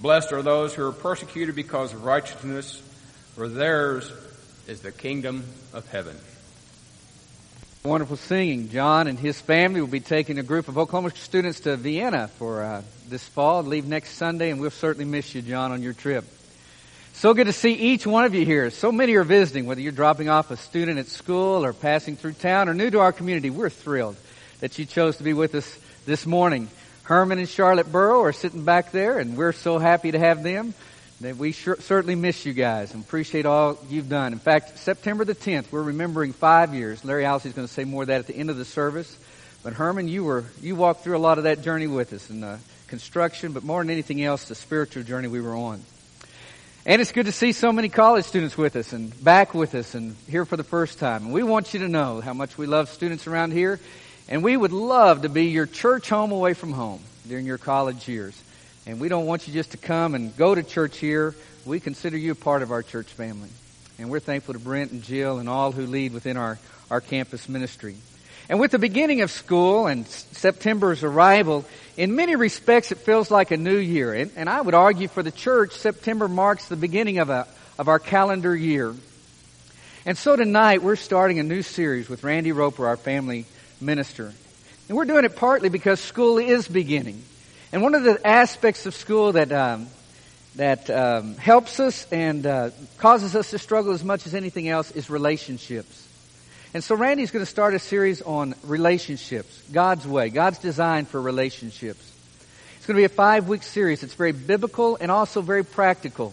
Blessed are those who are persecuted because of righteousness, for theirs is the kingdom of heaven. Wonderful singing. John and his family will be taking a group of Oklahoma students to Vienna for uh, this fall. Leave next Sunday, and we'll certainly miss you, John, on your trip. So good to see each one of you here. So many are visiting, whether you're dropping off a student at school or passing through town or new to our community. We're thrilled that you chose to be with us this morning. Herman and Charlotte Burrow are sitting back there, and we're so happy to have them. That we sure, certainly miss you guys and appreciate all you've done. In fact, September the 10th, we're remembering five years. Larry Allison is going to say more of that at the end of the service. But Herman, you were you walked through a lot of that journey with us in the uh, construction, but more than anything else, the spiritual journey we were on. And it's good to see so many college students with us and back with us and here for the first time. And we want you to know how much we love students around here. And we would love to be your church home away from home during your college years. And we don't want you just to come and go to church here. We consider you a part of our church family. And we're thankful to Brent and Jill and all who lead within our, our campus ministry. And with the beginning of school and September's arrival, in many respects it feels like a new year. And, and I would argue for the church, September marks the beginning of, a, of our calendar year. And so tonight we're starting a new series with Randy Roper, our family minister. And we're doing it partly because school is beginning. And one of the aspects of school that, um, that um, helps us and uh, causes us to struggle as much as anything else is relationships. And so Randy's going to start a series on relationships, God's way, God's design for relationships. It's going to be a five week series. It's very biblical and also very practical.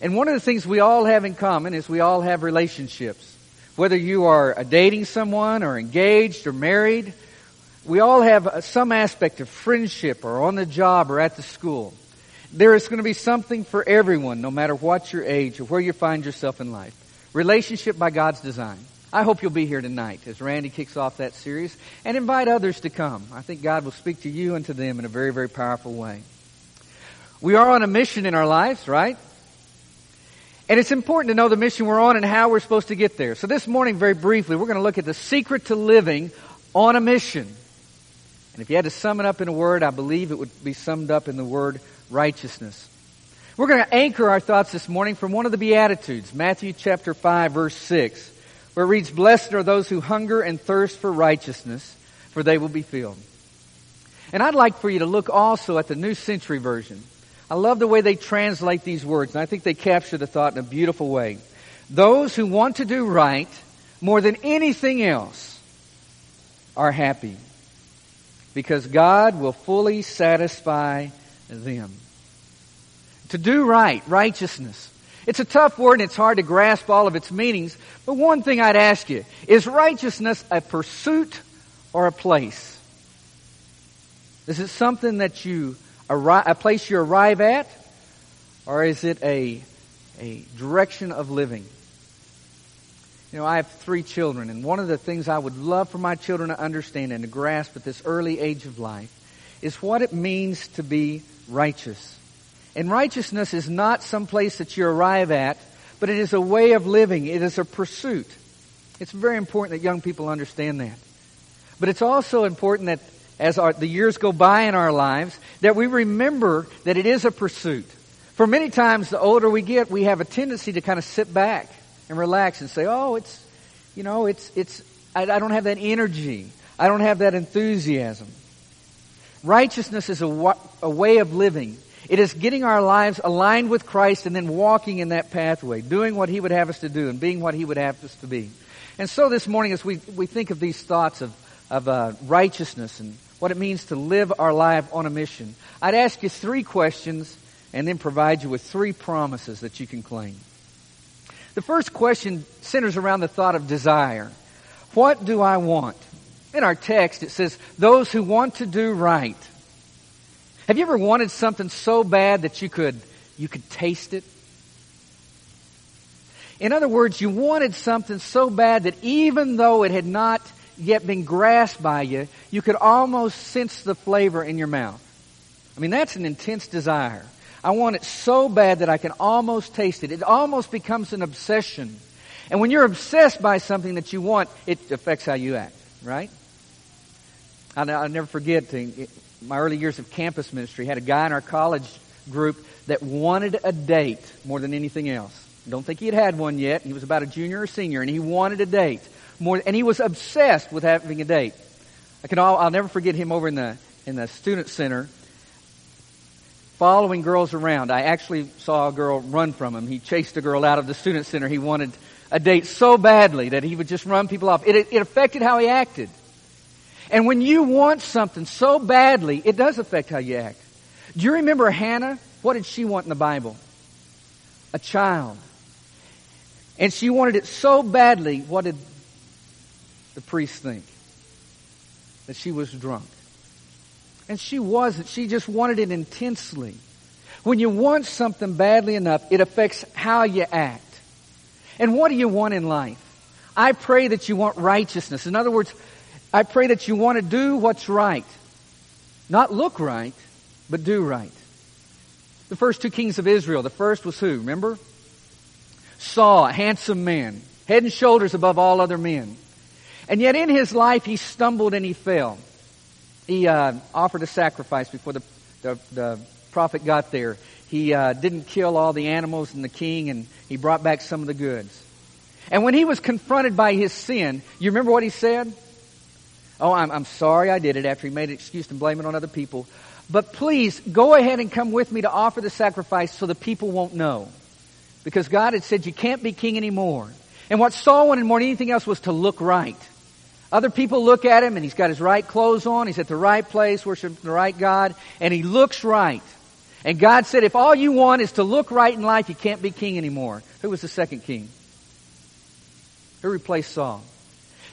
And one of the things we all have in common is we all have relationships. Whether you are dating someone or engaged or married, we all have some aspect of friendship or on the job or at the school. There is going to be something for everyone, no matter what your age or where you find yourself in life. Relationship by God's design. I hope you'll be here tonight as Randy kicks off that series and invite others to come. I think God will speak to you and to them in a very, very powerful way. We are on a mission in our lives, right? And it's important to know the mission we're on and how we're supposed to get there. So this morning, very briefly, we're going to look at the secret to living on a mission. And if you had to sum it up in a word, I believe it would be summed up in the word righteousness. We're going to anchor our thoughts this morning from one of the Beatitudes, Matthew chapter 5, verse 6 where it reads, Blessed are those who hunger and thirst for righteousness, for they will be filled. And I'd like for you to look also at the New Century Version. I love the way they translate these words, and I think they capture the thought in a beautiful way. Those who want to do right more than anything else are happy because God will fully satisfy them. To do right, righteousness, it's a tough word and it's hard to grasp all of its meanings. But one thing I'd ask you, is righteousness a pursuit or a place? Is it something that you, a place you arrive at? Or is it a, a direction of living? You know, I have three children, and one of the things I would love for my children to understand and to grasp at this early age of life is what it means to be righteous. And righteousness is not some place that you arrive at, but it is a way of living. It is a pursuit. It's very important that young people understand that. But it's also important that as our, the years go by in our lives, that we remember that it is a pursuit. For many times, the older we get, we have a tendency to kind of sit back and relax and say, oh, it's, you know, it's, it's, I, I don't have that energy. I don't have that enthusiasm. Righteousness is a, a way of living it is getting our lives aligned with Christ and then walking in that pathway, doing what He would have us to do and being what He would have us to be. And so this morning, as we, we think of these thoughts of, of uh, righteousness and what it means to live our life on a mission, I'd ask you three questions and then provide you with three promises that you can claim. The first question centers around the thought of desire. What do I want? In our text, it says, those who want to do right have you ever wanted something so bad that you could You could taste it. In other words, you wanted something so bad that even though it had not yet been grasped by you, you could almost sense the flavor in your mouth. I mean, that's an intense desire. I want it so bad that I can almost taste it. It almost becomes an obsession. And when you're obsessed by something that you want, it affects how you act, right? I'll, never forget my early years of campus ministry. Had a guy in our college group that wanted a date more than anything else. Don't think he had had one yet. He was about a junior or senior, and he wanted a date more, and he was obsessed with having a date. I can all, I'll never forget him over in the in the student center, following girls around. I actually saw a girl run from him. He chased a girl out of the student center. He wanted a date so badly that he would just run people off. It, it affected how he acted. And when you want something so badly, it does affect how you act. Do you remember Hannah? What did she want in the Bible? A child. And she wanted it so badly, what did the priests think? That she was drunk. And she wasn't. She just wanted it intensely. When you want something badly enough, it affects how you act. And what do you want in life? I pray that you want righteousness. In other words, I pray that you want to do what's right. Not look right, but do right. The first two kings of Israel, the first was who? Remember? Saul, a handsome man, head and shoulders above all other men. And yet in his life he stumbled and he fell. He uh, offered a sacrifice before the, the, the prophet got there. He uh, didn't kill all the animals and the king, and he brought back some of the goods. And when he was confronted by his sin, you remember what he said? Oh, I'm, I'm sorry I did it after he made an excuse and blame it on other people. But please, go ahead and come with me to offer the sacrifice so the people won't know. Because God had said you can't be king anymore. And what Saul wanted more than anything else was to look right. Other people look at him and he's got his right clothes on, he's at the right place, worshiping the right God, and he looks right. And God said, if all you want is to look right in life, you can't be king anymore. Who was the second king? Who replaced Saul?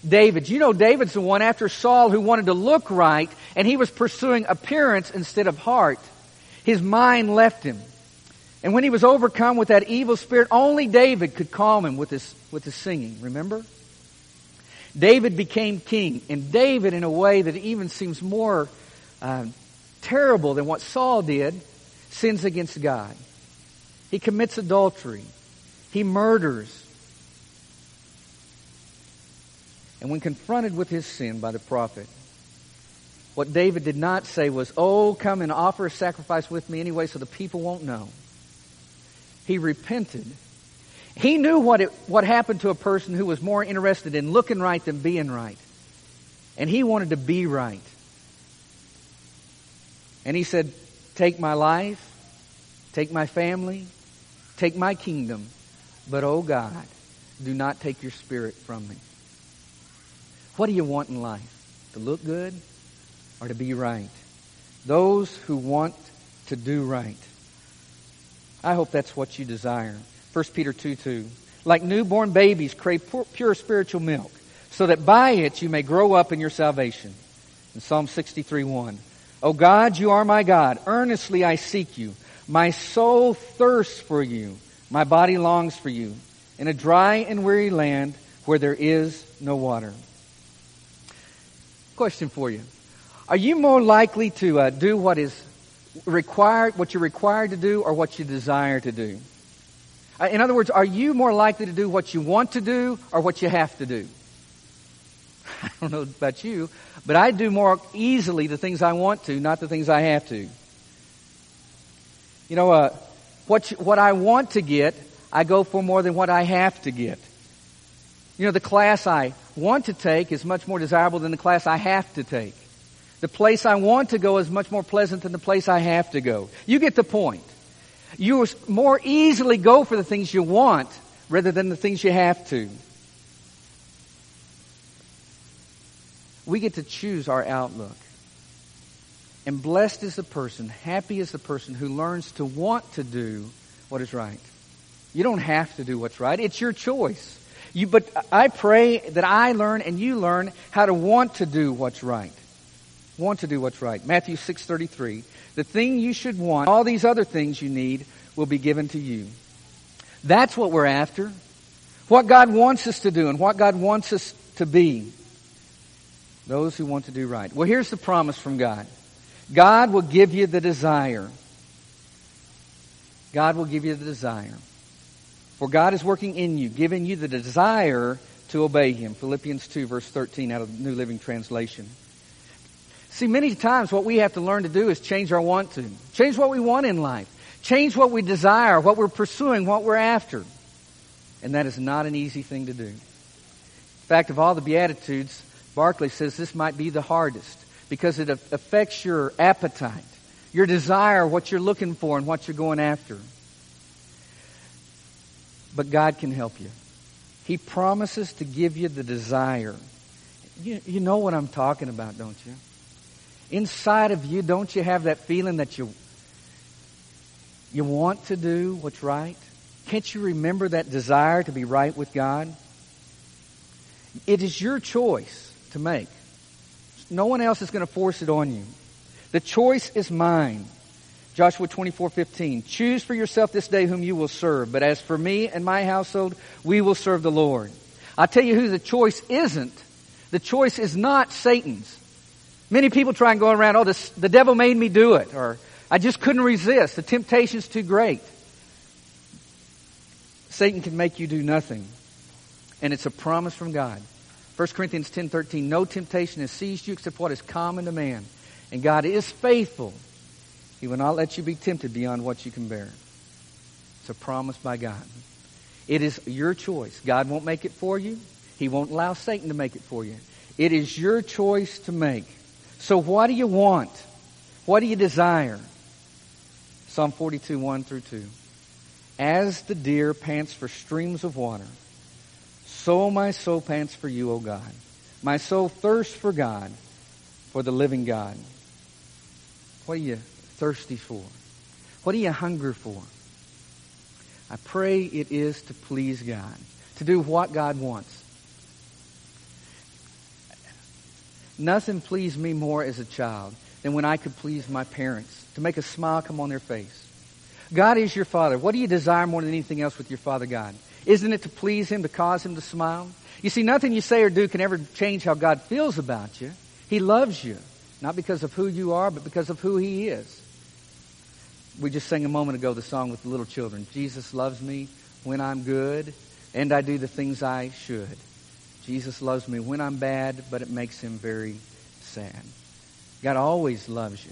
David. You know David's the one after Saul who wanted to look right and he was pursuing appearance instead of heart. His mind left him. And when he was overcome with that evil spirit, only David could calm him with his, with his singing, remember? David became king, and David, in a way that even seems more uh, terrible than what Saul did, sins against God. He commits adultery. He murders. And when confronted with his sin by the prophet, what David did not say was, Oh, come and offer a sacrifice with me anyway so the people won't know. He repented. He knew what, it, what happened to a person who was more interested in looking right than being right. And he wanted to be right. And he said, Take my life, take my family, take my kingdom, but oh God, do not take your spirit from me. What do you want in life? To look good or to be right? Those who want to do right. I hope that's what you desire. 1 Peter 2 2. Like newborn babies, crave pure spiritual milk, so that by it you may grow up in your salvation. In Psalm 63 1. O God, you are my God. Earnestly I seek you. My soul thirsts for you. My body longs for you. In a dry and weary land where there is no water. Question for you. Are you more likely to uh, do what is required, what you're required to do, or what you desire to do? Uh, in other words, are you more likely to do what you want to do or what you have to do? I don't know about you, but I do more easily the things I want to, not the things I have to. You know, uh, what you, what I want to get, I go for more than what I have to get. You know, the class I want to take is much more desirable than the class I have to take. The place I want to go is much more pleasant than the place I have to go. You get the point. You more easily go for the things you want rather than the things you have to. We get to choose our outlook. And blessed is the person, happy is the person who learns to want to do what is right. You don't have to do what's right. It's your choice. You, but I pray that I learn and you learn how to want to do what's right. Want to do what's right. Matthew 6:33. The thing you should want, all these other things you need, will be given to you. That's what we're after. What God wants us to do and what God wants us to be. Those who want to do right. Well, here's the promise from God. God will give you the desire. God will give you the desire. For God is working in you, giving you the desire to obey Him. Philippians 2 verse 13 out of the New Living Translation. See, many times what we have to learn to do is change our want to. Change what we want in life. Change what we desire, what we're pursuing, what we're after. And that is not an easy thing to do. In fact, of all the Beatitudes, Barclay says this might be the hardest because it affects your appetite, your desire, what you're looking for, and what you're going after. But God can help you. He promises to give you the desire. You, you know what I'm talking about, don't you? Inside of you, don't you have that feeling that you you want to do what's right? Can't you remember that desire to be right with God? It is your choice to make. No one else is going to force it on you. The choice is mine. Joshua 24:15 Choose for yourself this day whom you will serve, but as for me and my household, we will serve the Lord. I'll tell you who the choice isn't. The choice is not Satan's. Many people try and go around, oh, this, the devil made me do it, or I just couldn't resist. The temptation's too great. Satan can make you do nothing. And it's a promise from God. 1 Corinthians 10:13 No temptation has seized you except what is common to man. And God is faithful. He will not let you be tempted beyond what you can bear. It's a promise by God. It is your choice. God won't make it for you. He won't allow Satan to make it for you. It is your choice to make. So what do you want? What do you desire? Psalm 42, 1 through 2. As the deer pants for streams of water, so my soul pants for you, O God. My soul thirsts for God, for the living God. What are you thirsty for? What are you hunger for? I pray it is to please God, to do what God wants. Nothing pleased me more as a child than when I could please my parents, to make a smile come on their face. God is your Father. What do you desire more than anything else with your Father God? Isn't it to please Him, to cause Him to smile? You see, nothing you say or do can ever change how God feels about you. He loves you, not because of who you are, but because of who He is. We just sang a moment ago the song with the little children. Jesus loves me when I'm good, and I do the things I should. Jesus loves me when I'm bad, but it makes Him very sad. God always loves you.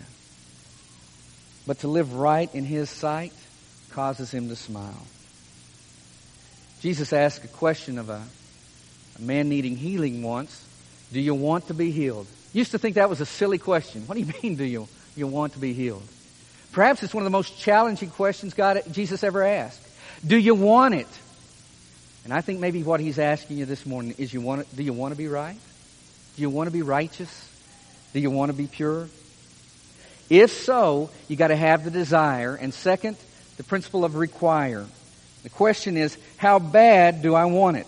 But to live right in His sight causes Him to smile. Jesus asked a question of a, a man needing healing once. Do you want to be healed? Used to think that was a silly question. What do you mean, do you, you want to be healed? Perhaps it's one of the most challenging questions God, Jesus ever asked. Do you want it? And I think maybe what he's asking you this morning is you want do you want to be right? Do you want to be righteous? Do you want to be pure? If so, you got to have the desire. And second, the principle of require. The question is, how bad do I want it?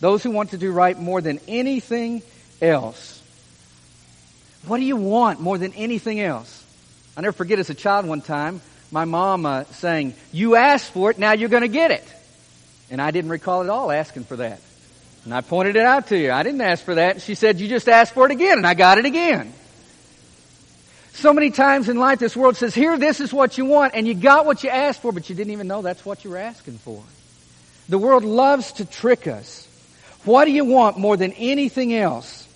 Those who want to do right more than anything else. What do you want more than anything else? I never forget as a child one time, my mom uh, saying, You asked for it, now you're going to get it. And I didn't recall at all asking for that. And I pointed it out to you. I didn't ask for that. She said, You just asked for it again, and I got it again. So many times in life, this world says, here, this is what you want, and you got what you asked for, but you didn't even know that's what you were asking for. The world loves to trick us. What do you want more than anything else?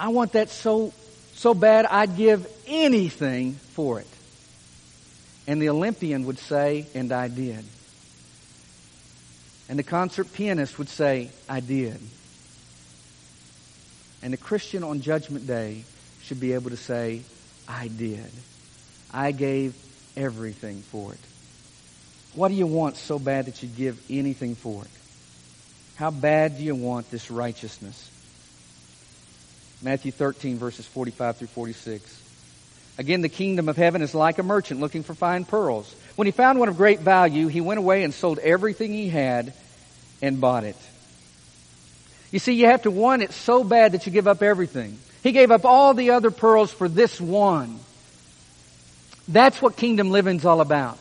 I want that so, so bad I'd give anything for it. And the Olympian would say, and I did. And the concert pianist would say, I did. And the Christian on Judgment Day should be able to say, I did. I gave everything for it. What do you want so bad that you'd give anything for it? How bad do you want this righteousness? Matthew 13, verses 45 through 46. Again, the kingdom of heaven is like a merchant looking for fine pearls. When he found one of great value, he went away and sold everything he had and bought it. You see, you have to want it so bad that you give up everything. He gave up all the other pearls for this one. That's what kingdom living's all about.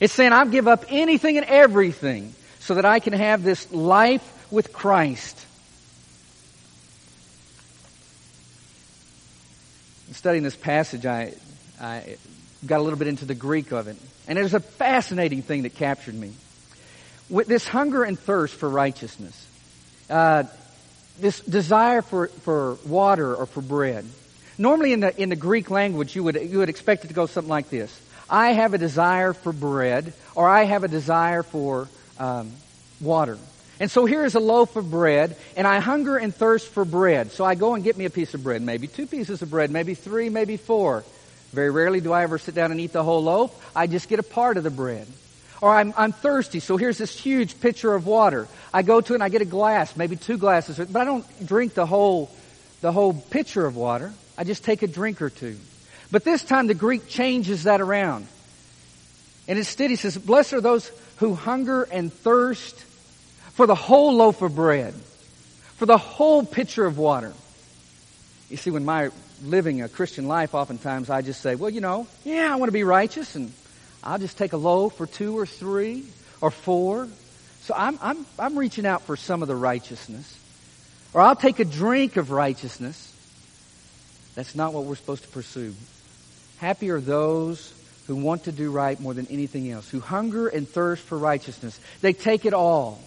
It's saying I'll give up anything and everything so that I can have this life with Christ. Studying this passage, I, I got a little bit into the Greek of it. And it was a fascinating thing that captured me. With this hunger and thirst for righteousness, uh, this desire for, for water or for bread. Normally in the, in the Greek language, you would, you would expect it to go something like this. I have a desire for bread, or I have a desire for um, water. And so here is a loaf of bread, and I hunger and thirst for bread. So I go and get me a piece of bread, maybe two pieces of bread, maybe three, maybe four. Very rarely do I ever sit down and eat the whole loaf. I just get a part of the bread. Or I'm, I'm thirsty, so here's this huge pitcher of water. I go to it and I get a glass, maybe two glasses, but I don't drink the whole, the whole pitcher of water. I just take a drink or two. But this time the Greek changes that around. And instead he says, blessed are those who hunger and thirst for the whole loaf of bread, for the whole pitcher of water. You see, when my living a Christian life, oftentimes I just say, well, you know, yeah, I want to be righteous and I'll just take a loaf or two or three or four. So I'm, I'm, I'm reaching out for some of the righteousness. Or I'll take a drink of righteousness. That's not what we're supposed to pursue. Happy are those who want to do right more than anything else, who hunger and thirst for righteousness. They take it all.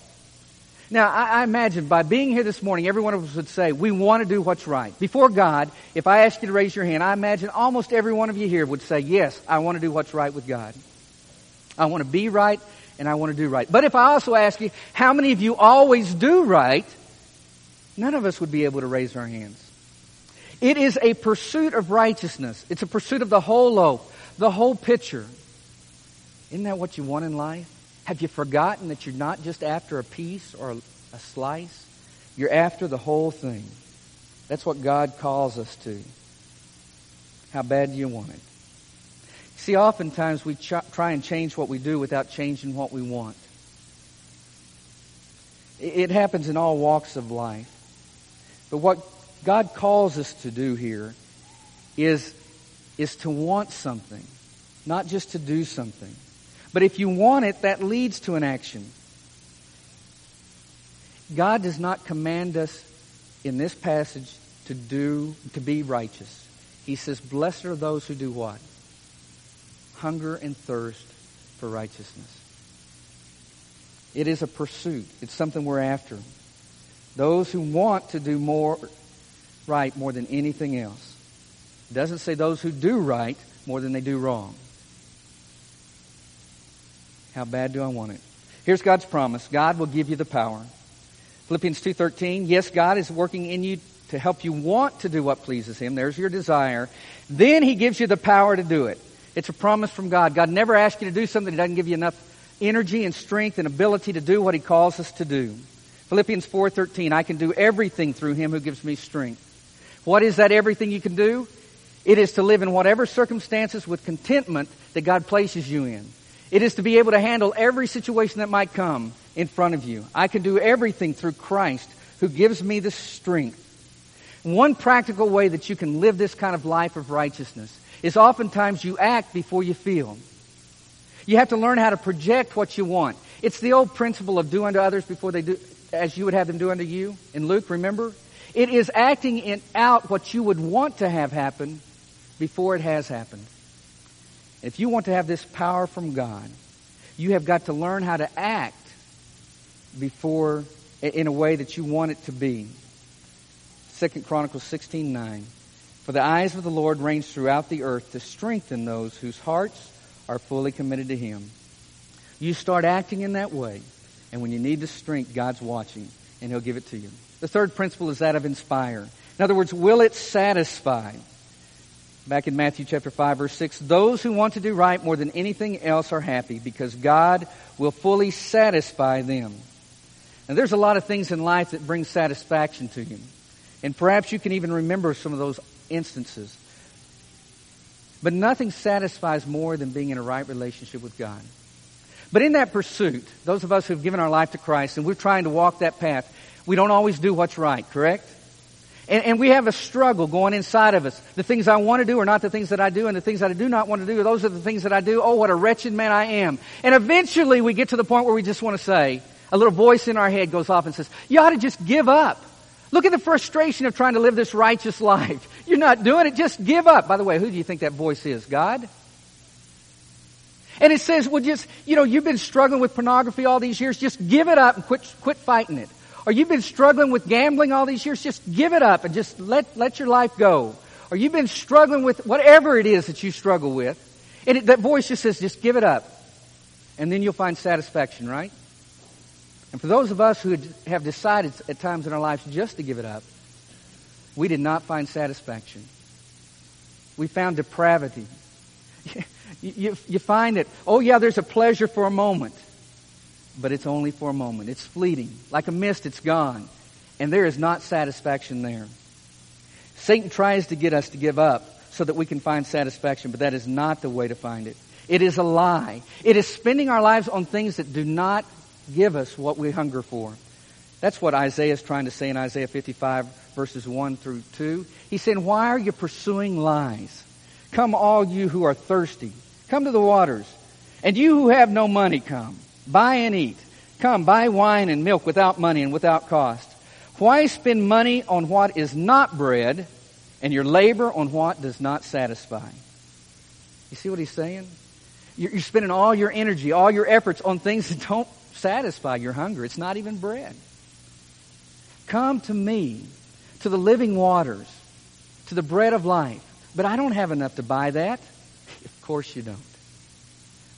Now, I, I, imagine by being here this morning, every one of us would say, we want to do what's right. Before God, if I asked you to raise your hand, I imagine almost every one of you here would say, yes, I want to do what's right with God. I want to be right and I want to do right. But if I also ask you, how many of you always do right? None of us would be able to raise our hands. It is a pursuit of righteousness. It's a pursuit of the whole loaf, the whole picture. Isn't that what you want in life? Have you forgotten that you're not just after a piece or a slice? You're after the whole thing. That's what God calls us to. How bad do you want it? See, oftentimes we ch- try and change what we do without changing what we want. It happens in all walks of life. But what God calls us to do here is, is to want something, not just to do something. But if you want it, that leads to an action. God does not command us in this passage to do, to be righteous. He says, blessed are those who do what? hunger and thirst for righteousness. It is a pursuit. It's something we're after. Those who want to do more right more than anything else. It doesn't say those who do right more than they do wrong. How bad do I want it? Here's God's promise. God will give you the power. Philippians 2:13, yes, God is working in you to help you want to do what pleases him. There's your desire. Then he gives you the power to do it. It's a promise from God. God never asks you to do something He doesn't give you enough energy and strength and ability to do what He calls us to do. Philippians 4.13, I can do everything through Him who gives me strength. What is that everything you can do? It is to live in whatever circumstances with contentment that God places you in. It is to be able to handle every situation that might come in front of you. I can do everything through Christ who gives me the strength. One practical way that you can live this kind of life of righteousness is oftentimes you act before you feel. You have to learn how to project what you want. It's the old principle of do unto others before they do, as you would have them do unto you. In Luke, remember? It is acting in, out what you would want to have happen before it has happened. If you want to have this power from God, you have got to learn how to act before, in a way that you want it to be. Second Chronicles 16, 9. For the eyes of the Lord range throughout the earth to strengthen those whose hearts are fully committed to Him. You start acting in that way, and when you need the strength, God's watching, and He'll give it to you. The third principle is that of inspire. In other words, will it satisfy? Back in Matthew chapter 5 verse 6, those who want to do right more than anything else are happy because God will fully satisfy them. And there's a lot of things in life that bring satisfaction to you. And perhaps you can even remember some of those instances. But nothing satisfies more than being in a right relationship with God. But in that pursuit, those of us who've given our life to Christ and we're trying to walk that path, we don't always do what's right, correct? And, and, we have a struggle going inside of us. The things I want to do are not the things that I do, and the things that I do not want to do, those are the things that I do. Oh, what a wretched man I am. And eventually we get to the point where we just want to say, a little voice in our head goes off and says, you ought to just give up. Look at the frustration of trying to live this righteous life. You're not doing it, just give up. By the way, who do you think that voice is? God? And it says, well just, you know, you've been struggling with pornography all these years, just give it up and quit, quit fighting it. Or you've been struggling with gambling all these years, just give it up and just let, let your life go. Or you've been struggling with whatever it is that you struggle with. And it, that voice just says, just give it up. And then you'll find satisfaction, right? And for those of us who have decided at times in our lives just to give it up, we did not find satisfaction. We found depravity. you, you, you find that, oh yeah, there's a pleasure for a moment but it's only for a moment. It's fleeting. Like a mist, it's gone. And there is not satisfaction there. Satan tries to get us to give up so that we can find satisfaction, but that is not the way to find it. It is a lie. It is spending our lives on things that do not give us what we hunger for. That's what Isaiah is trying to say in Isaiah 55 verses 1 through 2. He's saying, why are you pursuing lies? Come all you who are thirsty. Come to the waters. And you who have no money come. Buy and eat. Come, buy wine and milk without money and without cost. Why spend money on what is not bread and your labor on what does not satisfy? You see what he's saying? You're spending all your energy, all your efforts on things that don't satisfy your hunger. It's not even bread. Come to me, to the living waters, to the bread of life. But I don't have enough to buy that. Of course you don't.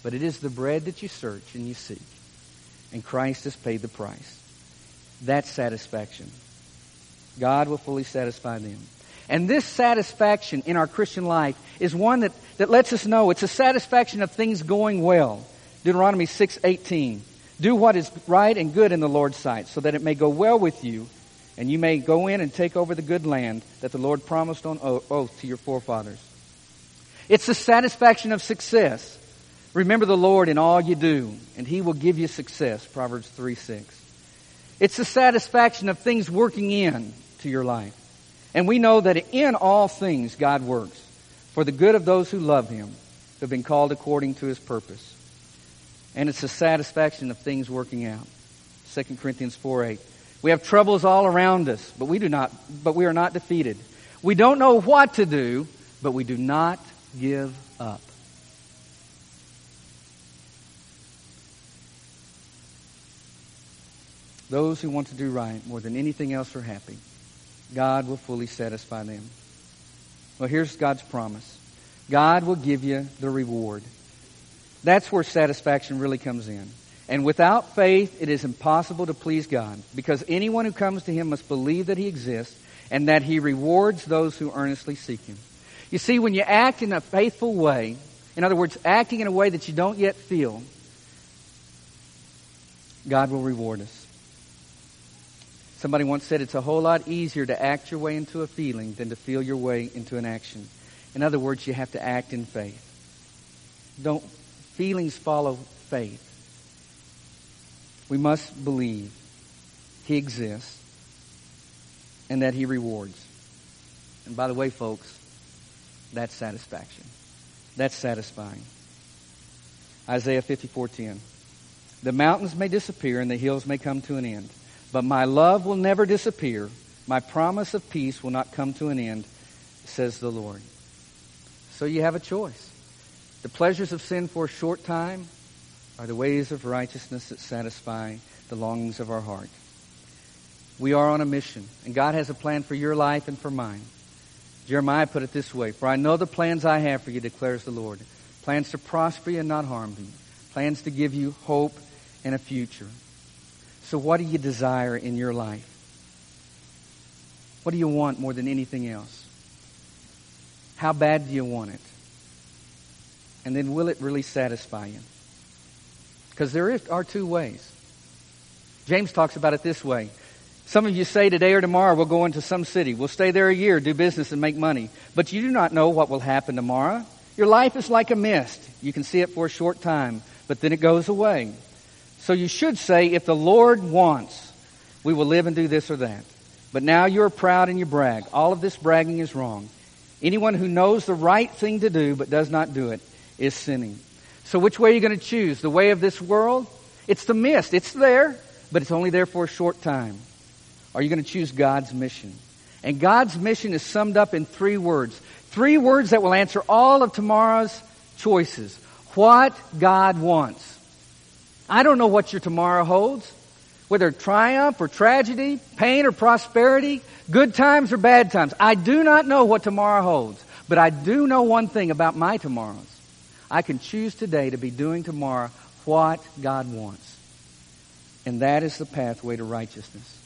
But it is the bread that you search and you seek. And Christ has paid the price. That's satisfaction. God will fully satisfy them. And this satisfaction in our Christian life is one that, that lets us know it's a satisfaction of things going well. Deuteronomy 6:18. Do what is right and good in the Lord's sight, so that it may go well with you, and you may go in and take over the good land that the Lord promised on oath to your forefathers. It's the satisfaction of success. Remember the Lord in all you do, and He will give you success. Proverbs 3 6. It's the satisfaction of things working in to your life. And we know that in all things God works for the good of those who love Him, who have been called according to His purpose. And it's the satisfaction of things working out. 2 Corinthians 4 8. We have troubles all around us, but we do not, but we are not defeated. We don't know what to do, but we do not give up. Those who want to do right more than anything else are happy. God will fully satisfy them. Well, here's God's promise. God will give you the reward. That's where satisfaction really comes in. And without faith, it is impossible to please God because anyone who comes to Him must believe that He exists and that He rewards those who earnestly seek Him. You see, when you act in a faithful way, in other words, acting in a way that you don't yet feel, God will reward us. Somebody once said it's a whole lot easier to act your way into a feeling than to feel your way into an action. In other words, you have to act in faith. Don't feelings follow faith. We must believe he exists and that he rewards. And by the way, folks, that's satisfaction. That's satisfying. Isaiah 54:10. The mountains may disappear and the hills may come to an end but my love will never disappear. My promise of peace will not come to an end, says the Lord. So you have a choice. The pleasures of sin for a short time are the ways of righteousness that satisfy the longings of our heart. We are on a mission, and God has a plan for your life and for mine. Jeremiah put it this way For I know the plans I have for you, declares the Lord plans to prosper you and not harm you, plans to give you hope and a future. So, what do you desire in your life? What do you want more than anything else? How bad do you want it? And then, will it really satisfy you? Because there are two ways. James talks about it this way. Some of you say today or tomorrow we'll go into some city. We'll stay there a year, do business, and make money. But you do not know what will happen tomorrow. Your life is like a mist. You can see it for a short time, but then it goes away. So you should say, if the Lord wants, we will live and do this or that. But now you're proud and you brag. All of this bragging is wrong. Anyone who knows the right thing to do but does not do it is sinning. So which way are you going to choose? The way of this world? It's the mist. It's there, but it's only there for a short time. Are you going to choose God's mission? And God's mission is summed up in three words. Three words that will answer all of tomorrow's choices. What God wants. I don't know what your tomorrow holds. Whether triumph or tragedy, pain or prosperity, good times or bad times. I do not know what tomorrow holds. But I do know one thing about my tomorrows. I can choose today to be doing tomorrow what God wants. And that is the pathway to righteousness.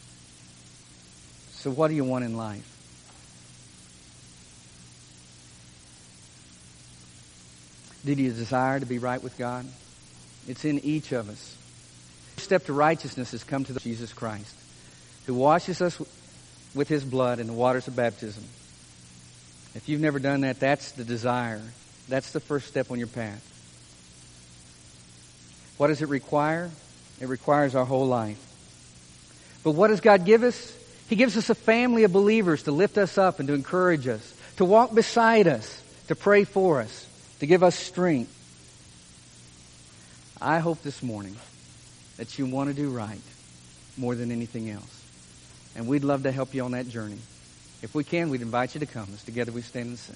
So what do you want in life? Did you desire to be right with God? It's in each of us. The step to righteousness has come to Jesus Christ, who washes us with his blood in the waters of baptism. If you've never done that, that's the desire. That's the first step on your path. What does it require? It requires our whole life. But what does God give us? He gives us a family of believers to lift us up and to encourage us, to walk beside us, to pray for us, to give us strength. I hope this morning that you want to do right more than anything else. And we'd love to help you on that journey. If we can, we'd invite you to come as together we stand and sing.